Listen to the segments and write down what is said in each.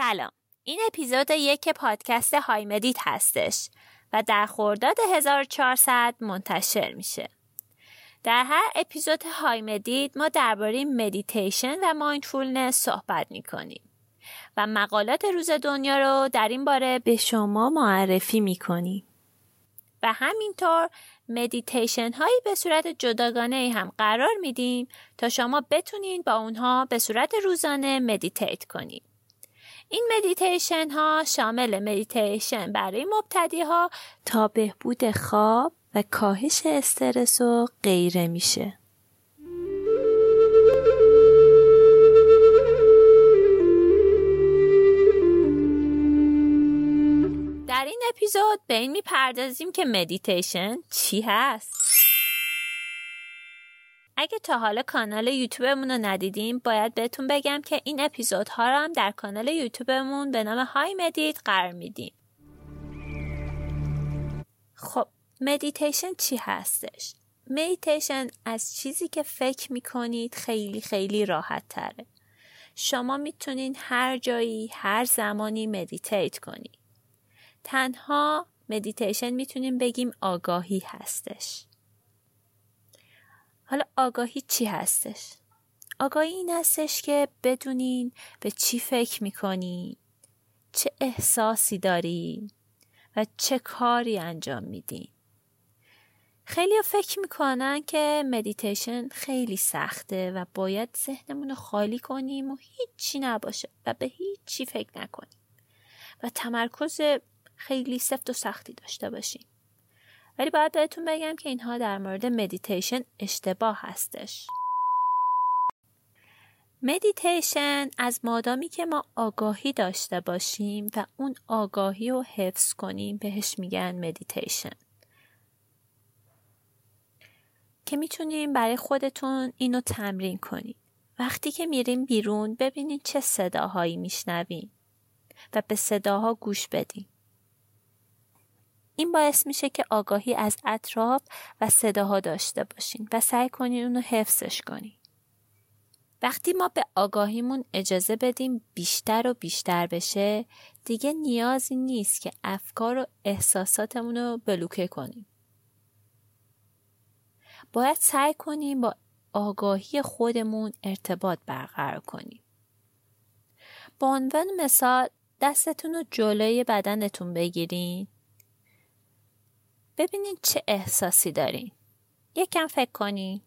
سلام. این اپیزود یک پادکست های مدیت هستش و در خرداد 1400 منتشر میشه. در هر اپیزود های مدیت ما درباره مدیتیشن و mindfulness صحبت می‌کنیم و مقالات روز دنیا رو در این باره به شما معرفی می‌کنیم. و همینطور مدیتیشن هایی به صورت جداگانه هم قرار میدیم تا شما بتونین با اونها به صورت روزانه meditate کنید. این مدیتیشن ها شامل مدیتیشن برای مبتدی ها تا بهبود خواب و کاهش استرس و غیره میشه. در این اپیزود به این می‌پردازیم که مدیتیشن چی هست؟ اگه تا حالا کانال یوتیوبمون رو ندیدین باید بهتون بگم که این اپیزودها رو هم در کانال یوتیوبمون به نام های مدیت قرار میدیم. خب مدیتیشن چی هستش؟ مدیتیشن از چیزی که فکر می‌کنید خیلی خیلی راحت تره. شما می‌تونید هر جایی هر زمانی meditate کنید تنها مدیتیشن می‌تونیم بگیم آگاهی هستش. حالا آگاهی چی هستش؟ آگاهی این هستش که بدونین به چی فکر می‌کنین چه احساسی دارین و چه کاری انجام میدین خیلی فکر می‌کنن که مدیتیشن خیلی سخته و باید ذهنمون رو خالی کنیم و هیچی نباشه و به هیچی فکر نکنیم و تمرکز خیلی سفت و سختی داشته باشیم ولی باید بهتون بگم که اینها در مورد مدیتیشن اشتباه هستش. مدیتیشن از مادامی که ما آگاهی داشته باشیم و اون آگاهی رو حفظ کنیم بهش میگن مدیتیشن که می‌تونیم برای خودتون اینو تمرین کنید. وقتی که میریم بیرون ببینید چه صداهایی میشنویم و به صداها گوش بدیم. این باعث میشه که آگاهی از اطراف و صداها داشته باشین و سعی کنین اونو حفظش کنین. وقتی ما به آگاهیمون اجازه بدیم بیشتر و بیشتر بشه دیگه نیازی نیست که افکار و احساساتمون رو بلوکه کنیم. باید سعی کنیم با آگاهی خودمون ارتباط برقرار کنیم. با عنوان مثال دستتون رو جلوی بدنتون بگیرین ببینین چه احساسی دارین. یکم فکر کنین.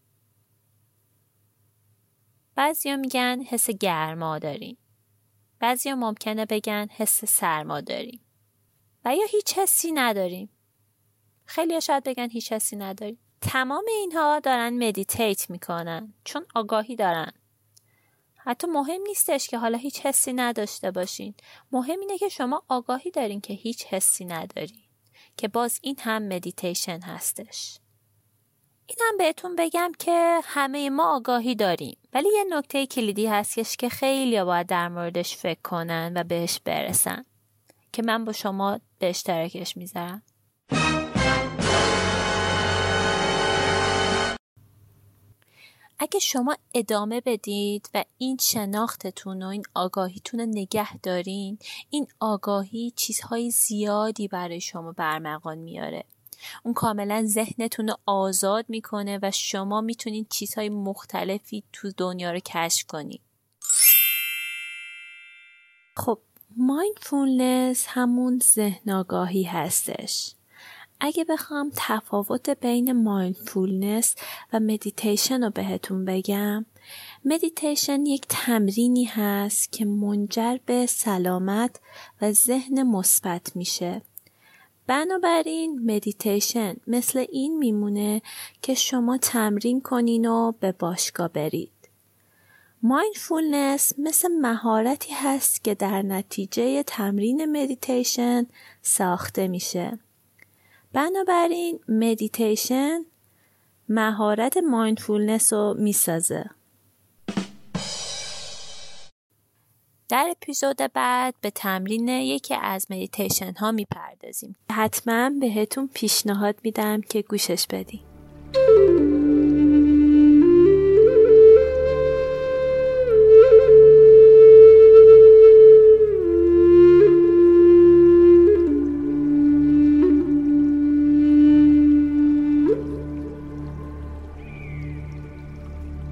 بعضیا میگن حس گرما دارین. بعضیا ممکنه بگن حس سرما داریم. و یا هیچ حسی نداریم. خیلی شاید بگن هیچ حسی نداریم. تمام اینها دارن مدیتیت می‌کنن چون آگاهی دارن. حتی مهم نیستش که حالا هیچ حسی نداشته باشین. مهم اینه که شما آگاهی دارین که هیچ حسی ندارین. که باز این هم مدیتیشن هستش. اینم بهتون بگم که همه ما آگاهی داریم. ولی یه نکته کلیدی هستش که خیلی باید در موردش فکر کنن و بهش برسن. که من با شما به اشتراکش می‌ذارم. اگه شما ادامه بدید و این شناختتون و این آگاهیتون رو نگه دارین این آگاهی چیزهای زیادی برای شما برمغان میاره. اون کاملا ذهنتون رو آزاد می‌کنه و شما می‌تونید چیزهای مختلفی تو دنیا رو کشف کنید خب مایندفولنس همون ذهن آگاهی هستش. اگه بخوام تفاوت بین mindfulness و مدیتیشن رو بهتون بگم مدیتیشن یک تمرینی هست که منجر به سلامت و ذهن مثبت میشه. بنابراین مدیتیشن مثل این میمونه که شما تمرین کنین و به باشگاه برید. mindfulness مثل مهارتی هست که در نتیجه تمرین مدیتیشن ساخته میشه. بنابراین مدیتیشن مهارت mindfulness رو می‌سازه. در اپیزود بعد به تمرین یکی از مدیتیشن ها می‌پردازیم. حتما بهتون پیشنهاد میدم که گوشش بدین.